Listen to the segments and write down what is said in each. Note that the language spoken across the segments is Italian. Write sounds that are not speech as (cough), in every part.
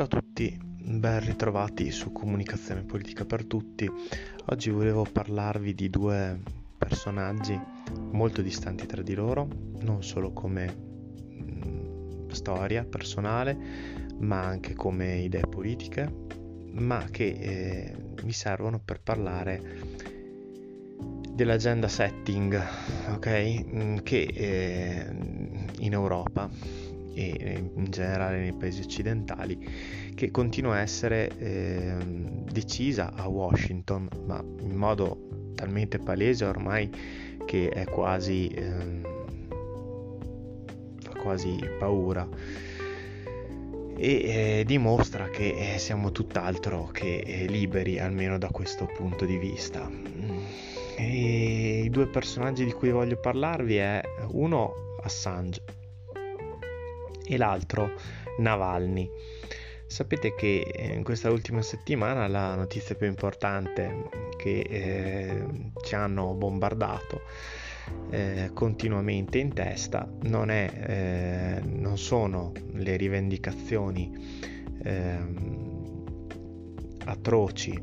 Ciao a tutti, ben ritrovati su Comunicazione Politica per Tutti. Oggi volevo parlarvi di due personaggi molto distanti tra di loro, non solo come mh, mm, storia personale, ma anche come idee politiche, ma che eh, mi servono per parlare dell'agenda setting, ok? Mm, che eh, in Europa e in generale nei paesi occidentali che continua a essere eh, decisa a Washington ma in modo talmente palese ormai che è quasi eh, fa quasi paura. E eh, dimostra che eh, siamo tutt'altro che eh, liberi almeno da questo punto di vista. E i due personaggi di cui voglio parlarvi è uno Assange e l'altro Navalny. Sapete che eh, in questa ultima settimana la notizia più importante che eh, ci hanno bombardato eh, continuamente in testa non, è, eh, non sono le rivendicazioni ehm, atroci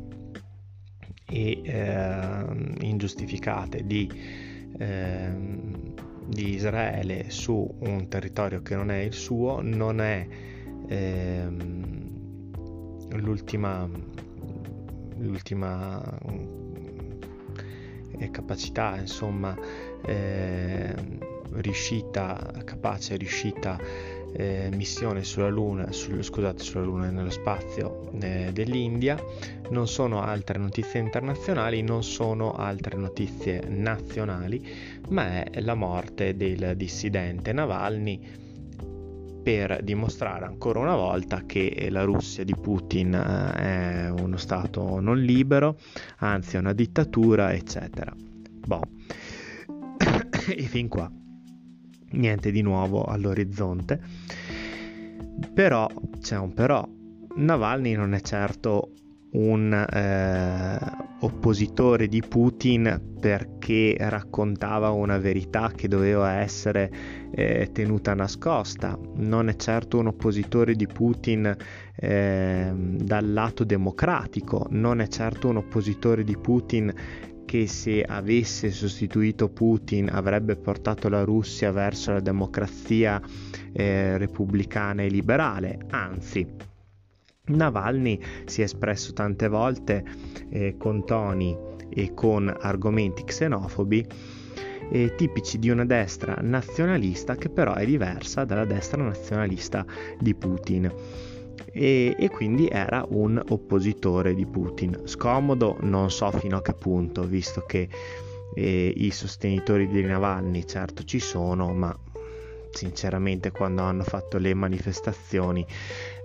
e ehm, ingiustificate di ehm, di Israele su un territorio che non è il suo non è ehm, l'ultima, l'ultima eh, capacità insomma eh, riuscita capace riuscita eh, missione sulla Luna, sul, scusate, sulla Luna nello spazio eh, dell'India, non sono altre notizie internazionali, non sono altre notizie nazionali, ma è la morte del dissidente Navalny per dimostrare ancora una volta che la Russia di Putin eh, è uno Stato non libero, anzi è una dittatura, eccetera. Boh. (coughs) e fin qua niente di nuovo all'orizzonte. Però c'è un però. Navalny non è certo un eh, oppositore di Putin perché raccontava una verità che doveva essere eh, tenuta nascosta, non è certo un oppositore di Putin eh, dal lato democratico, non è certo un oppositore di Putin che se avesse sostituito Putin avrebbe portato la Russia verso la democrazia eh, repubblicana e liberale, anzi Navalny si è espresso tante volte eh, con toni e con argomenti xenofobi eh, tipici di una destra nazionalista che però è diversa dalla destra nazionalista di Putin e, e, quindi era un oppositore di Putin. Scomodo non so fino a che punto, visto che eh, i sostenitori di Navalny certo ci sono, ma sinceramente quando hanno fatto le manifestazioni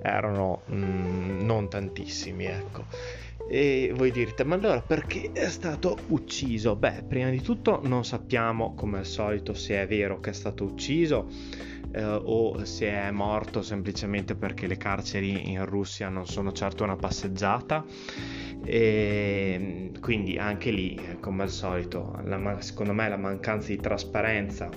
erano mm, non tantissimi, ecco. E voi direte, ma allora perché è stato ucciso? Beh, prima di tutto non sappiamo, come al solito, se è vero che è stato ucciso eh, o se è morto semplicemente perché le carceri in Russia non sono certo una passeggiata. E quindi anche lì, come al solito, la, secondo me la mancanza di trasparenza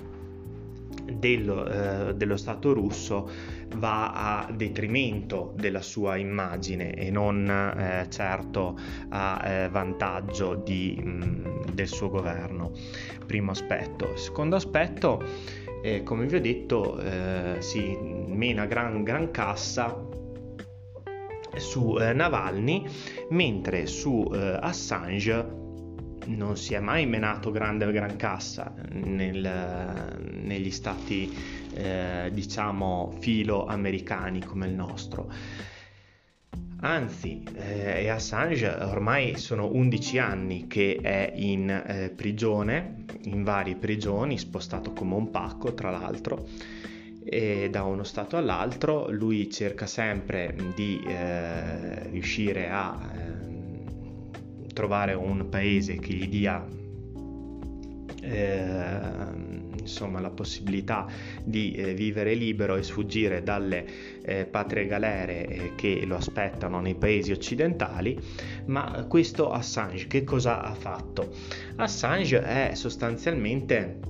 dello, eh, dello Stato russo va a detrimento della sua immagine e non eh, certo a eh, vantaggio di, mh, del suo governo. Primo aspetto. Secondo aspetto, eh, come vi ho detto, eh, si mena gran, gran cassa su eh, Navalny, mentre su Assange non si è mai menato grande gran cassa nel, negli stati eh, diciamo filo americani come il nostro. Anzi eh, Assange ormai sono 11 anni che è in eh, prigione in varie prigioni spostato come un pacco tra l'altro. E da uno stato all'altro, lui cerca sempre di eh, riuscire a eh, trovare un paese che gli dia eh, insomma, la possibilità di eh, vivere libero e sfuggire dalle eh, patrie galere eh, che lo aspettano nei paesi occidentali, ma questo Assange che cosa ha fatto? Assange è sostanzialmente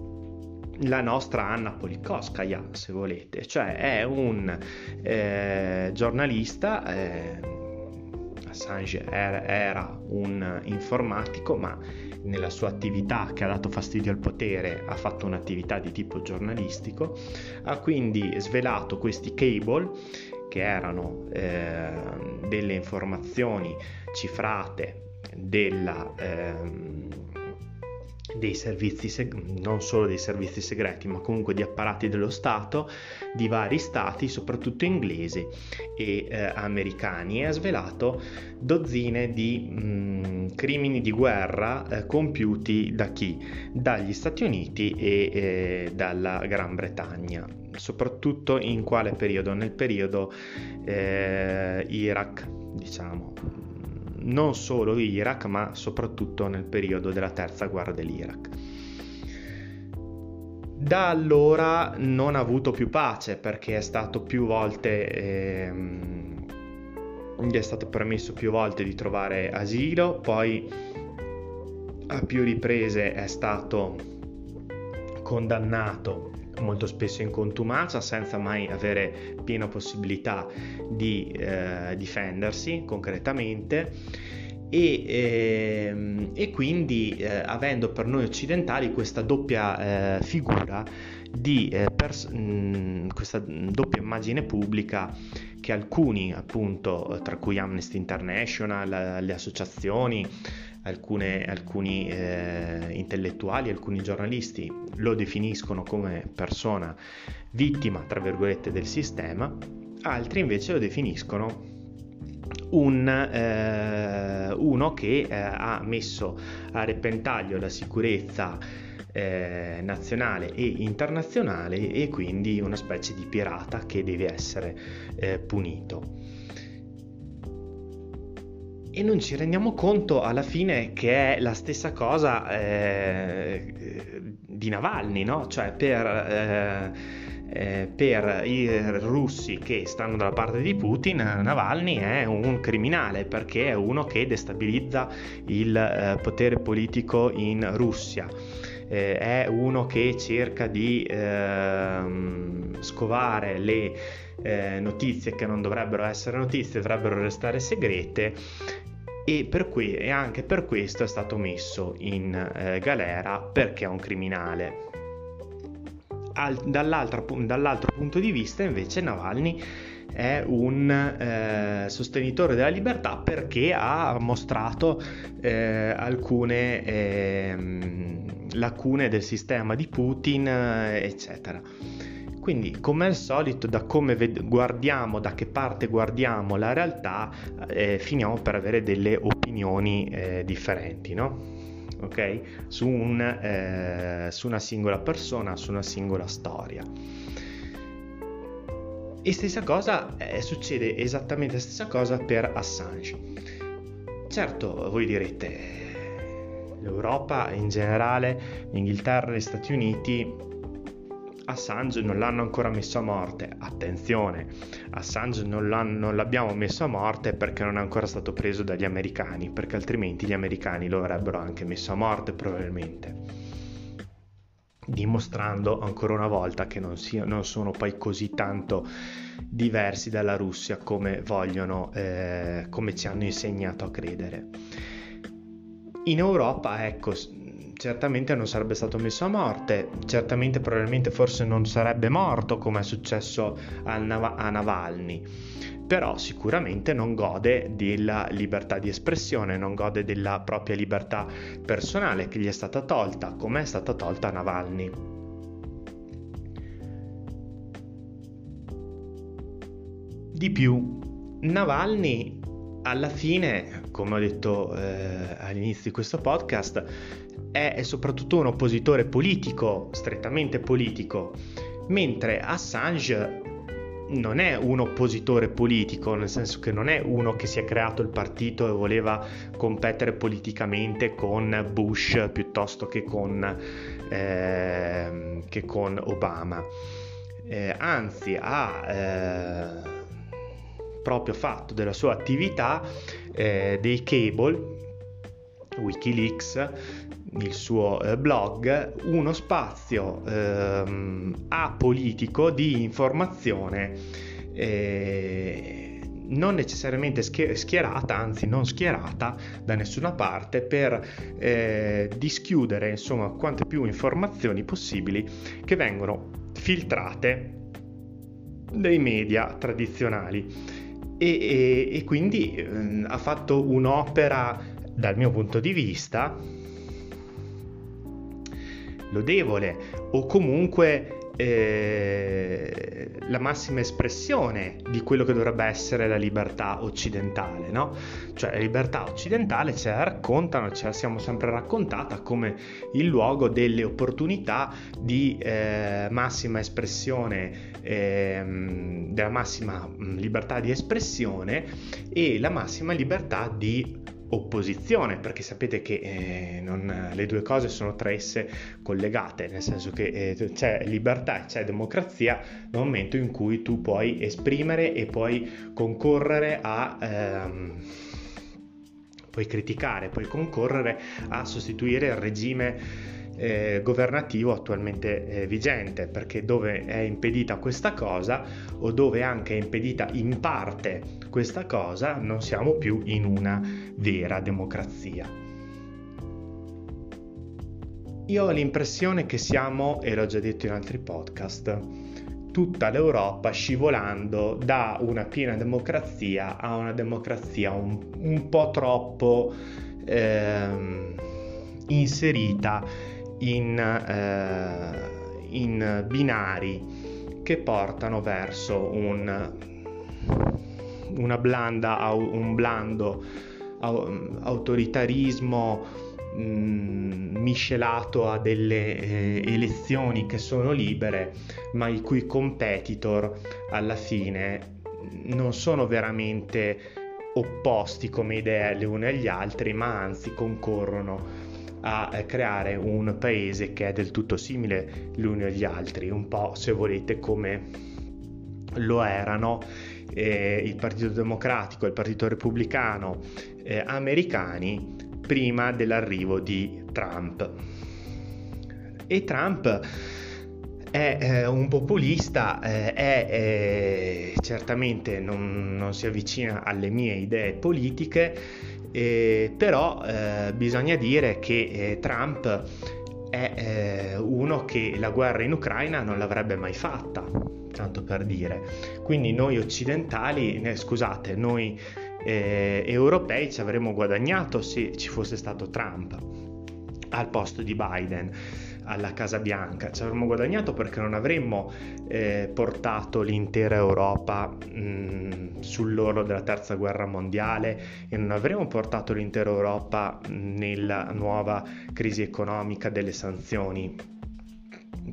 la nostra Anna Politkovskaya, se volete, cioè è un eh, giornalista eh, Assange era, era, un informatico, ma nella sua attività che ha dato fastidio al potere ha fatto un'attività di tipo giornalistico, ha quindi svelato questi cable che erano eh, delle informazioni cifrate della... Eh, dei servizi, seg- non solo dei servizi segreti, ma comunque di apparati dello Stato di vari stati, soprattutto inglesi e eh, americani, e ha svelato dozzine di mh, mm, crimini di guerra eh, compiuti da chi? Dagli Stati Uniti e eh, dalla Gran Bretagna. Soprattutto in quale periodo? Nel periodo eh, Iraq, diciamo, non solo Iraq, ma soprattutto nel periodo della terza guerra dell'Iraq. Da allora non ha avuto più pace perché è stato più volte ehm, gli è stato permesso più volte di trovare asilo, poi a più riprese è stato condannato molto spesso in contumacia senza mai avere piena possibilità di eh, difendersi concretamente. E, eh, e quindi eh, avendo per noi occidentali questa doppia eh, figura di eh, pers- mh, questa doppia immagine pubblica che alcuni appunto tra cui Amnesty International le associazioni alcune, alcuni eh, intellettuali, alcuni giornalisti lo definiscono come persona vittima, tra virgolette, del sistema, altri invece lo definiscono un, eh, uno che eh, ha messo a repentaglio la sicurezza eh, nazionale e internazionale e quindi una specie di pirata che deve essere eh, punito e non ci rendiamo conto alla fine che è la stessa cosa eh, di Navalny, no? Cioè per, eh, eh, per, i russi che stanno dalla parte di Putin, Navalny è un criminale perché è uno che destabilizza il eh, potere politico in Russia. Eh, è uno che cerca di ehm, scovare le eh, notizie che non dovrebbero essere notizie, dovrebbero restare segrete e, per que- e anche per questo è stato messo in eh, galera perché è un criminale. Al, dall'altro, punto di vista invece Navalny è un eh, sostenitore della libertà perché ha mostrato eh, alcune ehm, lacune del sistema di Putin, eh, eccetera. Quindi, come al solito, da come ved- guardiamo, da che parte guardiamo la realtà, eh, finiamo per avere delle opinioni eh, differenti, no? Ok? Su, un, eh, su una singola persona, su una singola storia. E stessa cosa eh, succede esattamente la stessa cosa per Assange. Certo, voi direte, l'Europa in generale, l'Inghilterra, gli Stati Uniti Assange non l'hanno ancora messo a morte. Attenzione, Assange non, non, l'abbiamo messo a morte perché non è ancora stato preso dagli americani, perché altrimenti gli americani lo avrebbero anche messo a morte probabilmente. Dimostrando ancora una volta che non, sia, non sono poi così tanto diversi dalla Russia come vogliono, eh, come ci hanno insegnato a credere. In Europa, ecco, certamente non sarebbe stato messo a morte, certamente probabilmente forse non sarebbe morto come è successo a, Nav- a Navalny, però sicuramente non gode della libertà di espressione, non gode della propria libertà personale che gli è stata tolta, come è stata tolta a Navalny. Di più, Navalny alla fine, come ho detto eh, all'inizio di questo podcast, è, soprattutto un oppositore politico, strettamente politico, mentre Assange non è un oppositore politico, nel senso che non è uno che si è creato il partito e voleva competere politicamente con Bush piuttosto che con, eh, che con Obama. Eh, anzi, ha eh, proprio fatto della sua attività eh, dei cable, Wikileaks, il suo eh, blog uno spazio ehm, apolitico di informazione eh, non necessariamente schierata, anzi non schierata da nessuna parte per eh, dischiudere insomma quante più informazioni possibili che vengono filtrate dai media tradizionali. E, e, e quindi eh, ha fatto un'opera dal mio punto di vista lodevole o comunque eh, la massima espressione di quello che dovrebbe essere la libertà occidentale, no? Cioè la libertà occidentale ce la raccontano, ce la siamo sempre raccontata come il luogo delle opportunità di eh, massima espressione, eh, della massima mm, libertà di espressione e la massima libertà di opposizione, perché sapete che eh, non, le due cose sono tra esse collegate, nel senso che eh, c'è libertà e c'è democrazia nel momento in cui tu puoi esprimere e puoi concorrere a... Ehm, puoi criticare, puoi concorrere a sostituire il regime eh, governativo attualmente eh, vigente, perché dove è impedita questa cosa o dove anche è impedita in parte questa cosa, non siamo più in una vera democrazia. Io ho l'impressione che siamo, e l'ho già detto in altri podcast, tutta l'Europa scivolando da una piena democrazia a una democrazia un, un po' troppo eh, inserita in, eh, in binari che portano verso un, una blanda, un blando autoritarismo mm, miscelato a delle eh, elezioni che sono libere, ma i cui competitor alla fine non sono veramente opposti come idee le une agli altri, ma anzi concorrono a eh, creare un paese che è del tutto simile gli uni agli altri, un po' se volete come lo erano eh, il Partito Democratico e il Partito Repubblicano eh, americani prima dell'arrivo di Trump. E Trump è eh, un populista, eh, è, eh, certamente non, non, si avvicina alle mie idee politiche, eh, però eh, bisogna dire che eh, Trump è eh, uno che la guerra in Ucraina non l'avrebbe mai fatta, tanto per dire. Quindi noi occidentali, eh, scusate, noi eh, europei ci avremmo guadagnato se ci fosse stato Trump al posto di Biden alla Casa Bianca. Ci avremmo guadagnato perché non avremmo eh, portato l'intera Europa mh, sull'orlo della terza guerra mondiale e non avremmo portato l'intera Europa nella nuova crisi economica delle sanzioni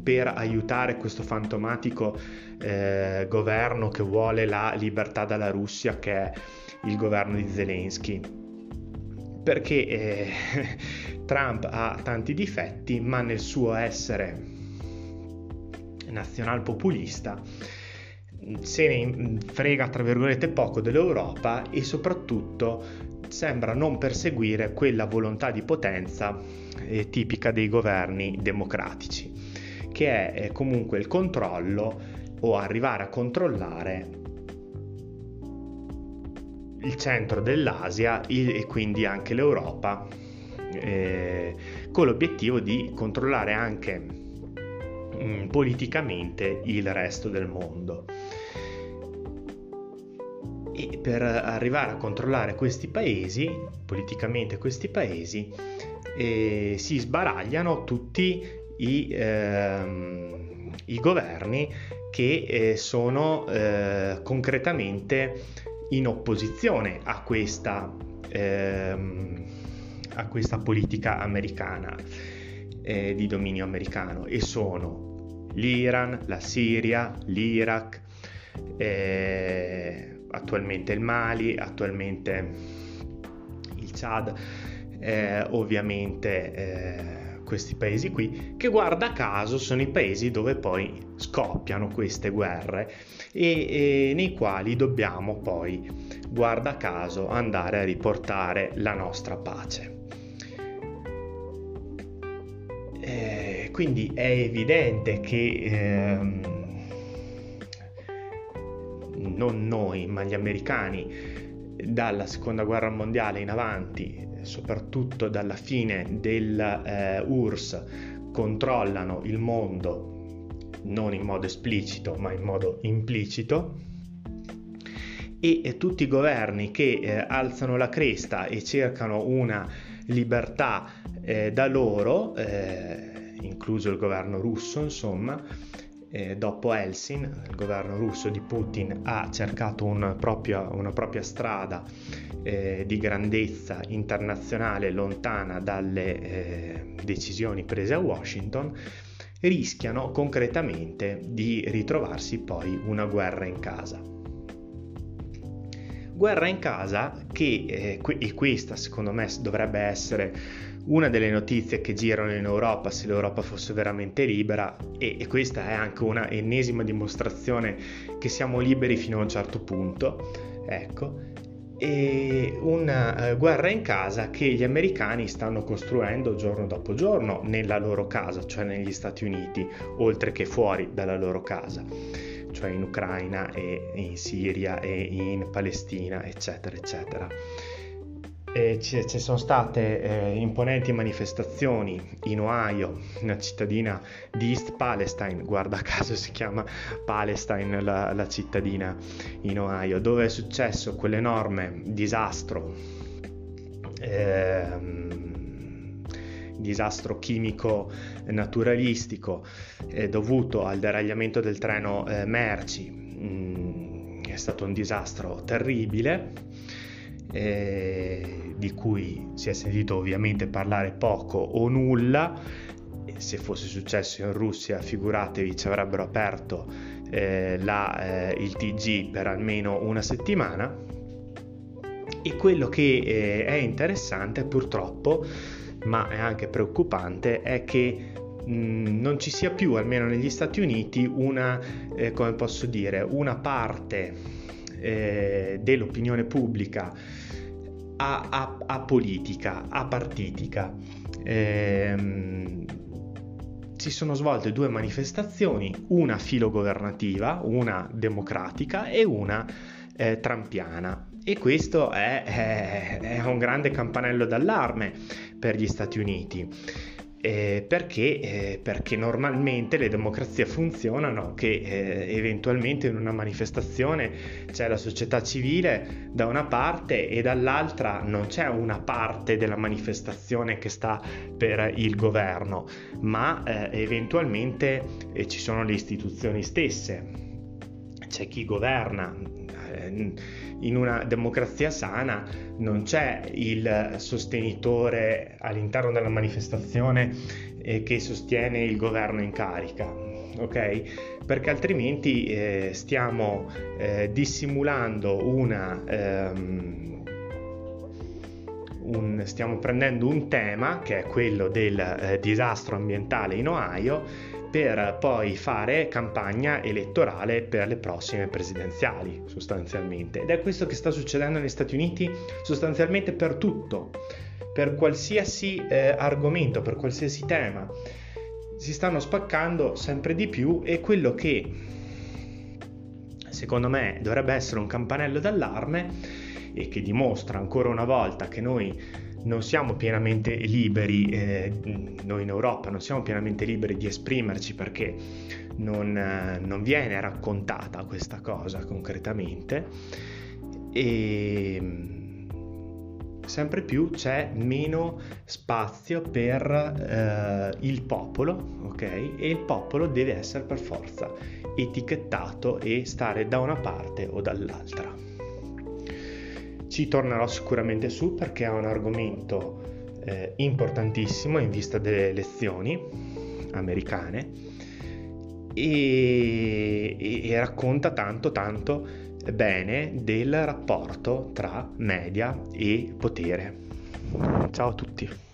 per aiutare questo fantomatico eh, governo che vuole la libertà dalla Russia che è il governo di Zelensky perché eh, (laughs) Trump ha tanti difetti, ma nel suo essere nazionalpopulista se ne frega tra virgolette poco dell'Europa e soprattutto sembra non perseguire quella volontà di potenza eh, tipica dei governi democratici, che è eh, comunque il controllo o arrivare a controllare il centro dell'Asia e quindi anche l'Europa, eh, con l'obiettivo di controllare anche mh, mm, politicamente il resto del mondo. E per arrivare a controllare questi paesi, politicamente questi paesi, eh, si sbaragliano tutti i, ehm, i governi che eh, sono eh, concretamente in opposizione a questa, ehm, a questa politica americana eh, di dominio americano e sono l'Iran, la Siria, l'Iraq, eh, attualmente il Mali, attualmente il Chad, eh, ovviamente eh, questi paesi qui, che guarda caso sono i paesi dove poi scoppiano queste guerre e, e nei quali dobbiamo poi, guarda caso, andare a riportare la nostra pace. Eh, quindi è evidente che ehm, non noi, ma gli americani dalla seconda guerra mondiale in avanti soprattutto dalla fine del eh, controllano il mondo non in modo esplicito ma in modo implicito. E eh, tutti i governi che eh, alzano la cresta e cercano una libertà eh, da loro, eh, incluso il governo russo, insomma, eh, dopo Helsin, il governo russo di Putin ha cercato una propria, una propria strada eh, di grandezza internazionale lontana dalle decisioni prese a Washington, rischiano concretamente di ritrovarsi poi una guerra in casa. Guerra in casa che, eh, e questa secondo me dovrebbe essere una delle notizie che girano in Europa se l'Europa fosse veramente libera e, e questa è anche una ennesima dimostrazione che siamo liberi fino a un certo punto, ecco, e una uh, guerra in casa che gli americani stanno costruendo giorno dopo giorno nella loro casa, cioè negli Stati Uniti, oltre che fuori dalla loro casa, cioè in Ucraina e in Siria e in Palestina, eccetera, eccetera eh, ci, sono state eh, imponenti manifestazioni in Ohio, una cittadina di East Palestine, guarda caso si chiama Palestine la, la cittadina in Ohio, dove è successo quell'enorme disastro, eh, disastro chimico naturalistico eh, dovuto al deragliamento del treno eh, merci. Mm, è stato un disastro terribile eh, di cui si è sentito ovviamente parlare poco o nulla. Se fosse successo in Russia, figuratevi, ci avrebbero aperto eh, la, eh, il TG per almeno una settimana. E quello che eh, è interessante purtroppo, ma è anche preoccupante, è che mh, non ci sia più, almeno negli Stati Uniti, una, eh, come posso dire, una parte eh, dell'opinione pubblica a, a, a politica, a partitica. Ehm, si sono svolte due manifestazioni, una filogovernativa, una democratica e una eh, trampiana. E questo è, è, è un grande campanello d'allarme per gli Stati Uniti eh, perché, eh, perché, normalmente le democrazie funzionano che eh, eventualmente in una manifestazione c'è la società civile da una parte e dall'altra non c'è una parte della manifestazione che sta per il governo, ma eh, eventualmente eh, ci sono le istituzioni stesse, c'è chi governa in una democrazia sana non c'è il sostenitore all'interno della manifestazione eh, che sostiene il governo in carica, ok? Perché altrimenti eh, stiamo eh, dissimulando una... Ehm, un, stiamo prendendo un tema che è quello del eh, disastro ambientale in Ohio per poi fare campagna elettorale per le prossime presidenziali sostanzialmente. Ed è questo che sta succedendo negli Stati Uniti sostanzialmente per tutto, per qualsiasi eh, argomento, per qualsiasi tema. Si stanno spaccando sempre di più e quello che secondo me dovrebbe essere un campanello d'allarme e che dimostra ancora una volta che noi non siamo pienamente liberi, eh, noi in Europa non siamo pienamente liberi di esprimerci perché non, eh, non viene raccontata questa cosa concretamente e mm, sempre più c'è meno spazio per eh, il popolo, ok? E il popolo deve essere per forza etichettato e stare da una parte o dall'altra. Ci tornerò sicuramente su perché è un argomento eh, importantissimo in vista delle elezioni americane e, e racconta tanto tanto bene del rapporto tra media e potere. Ciao a tutti.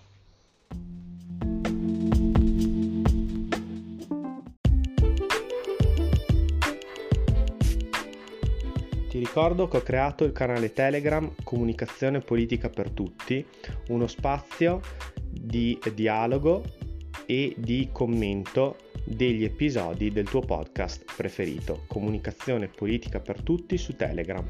Ricordo che ho creato il canale Telegram Comunicazione Politica per Tutti, uno spazio di dialogo e di commento degli episodi del tuo podcast preferito, Comunicazione Politica per Tutti su Telegram.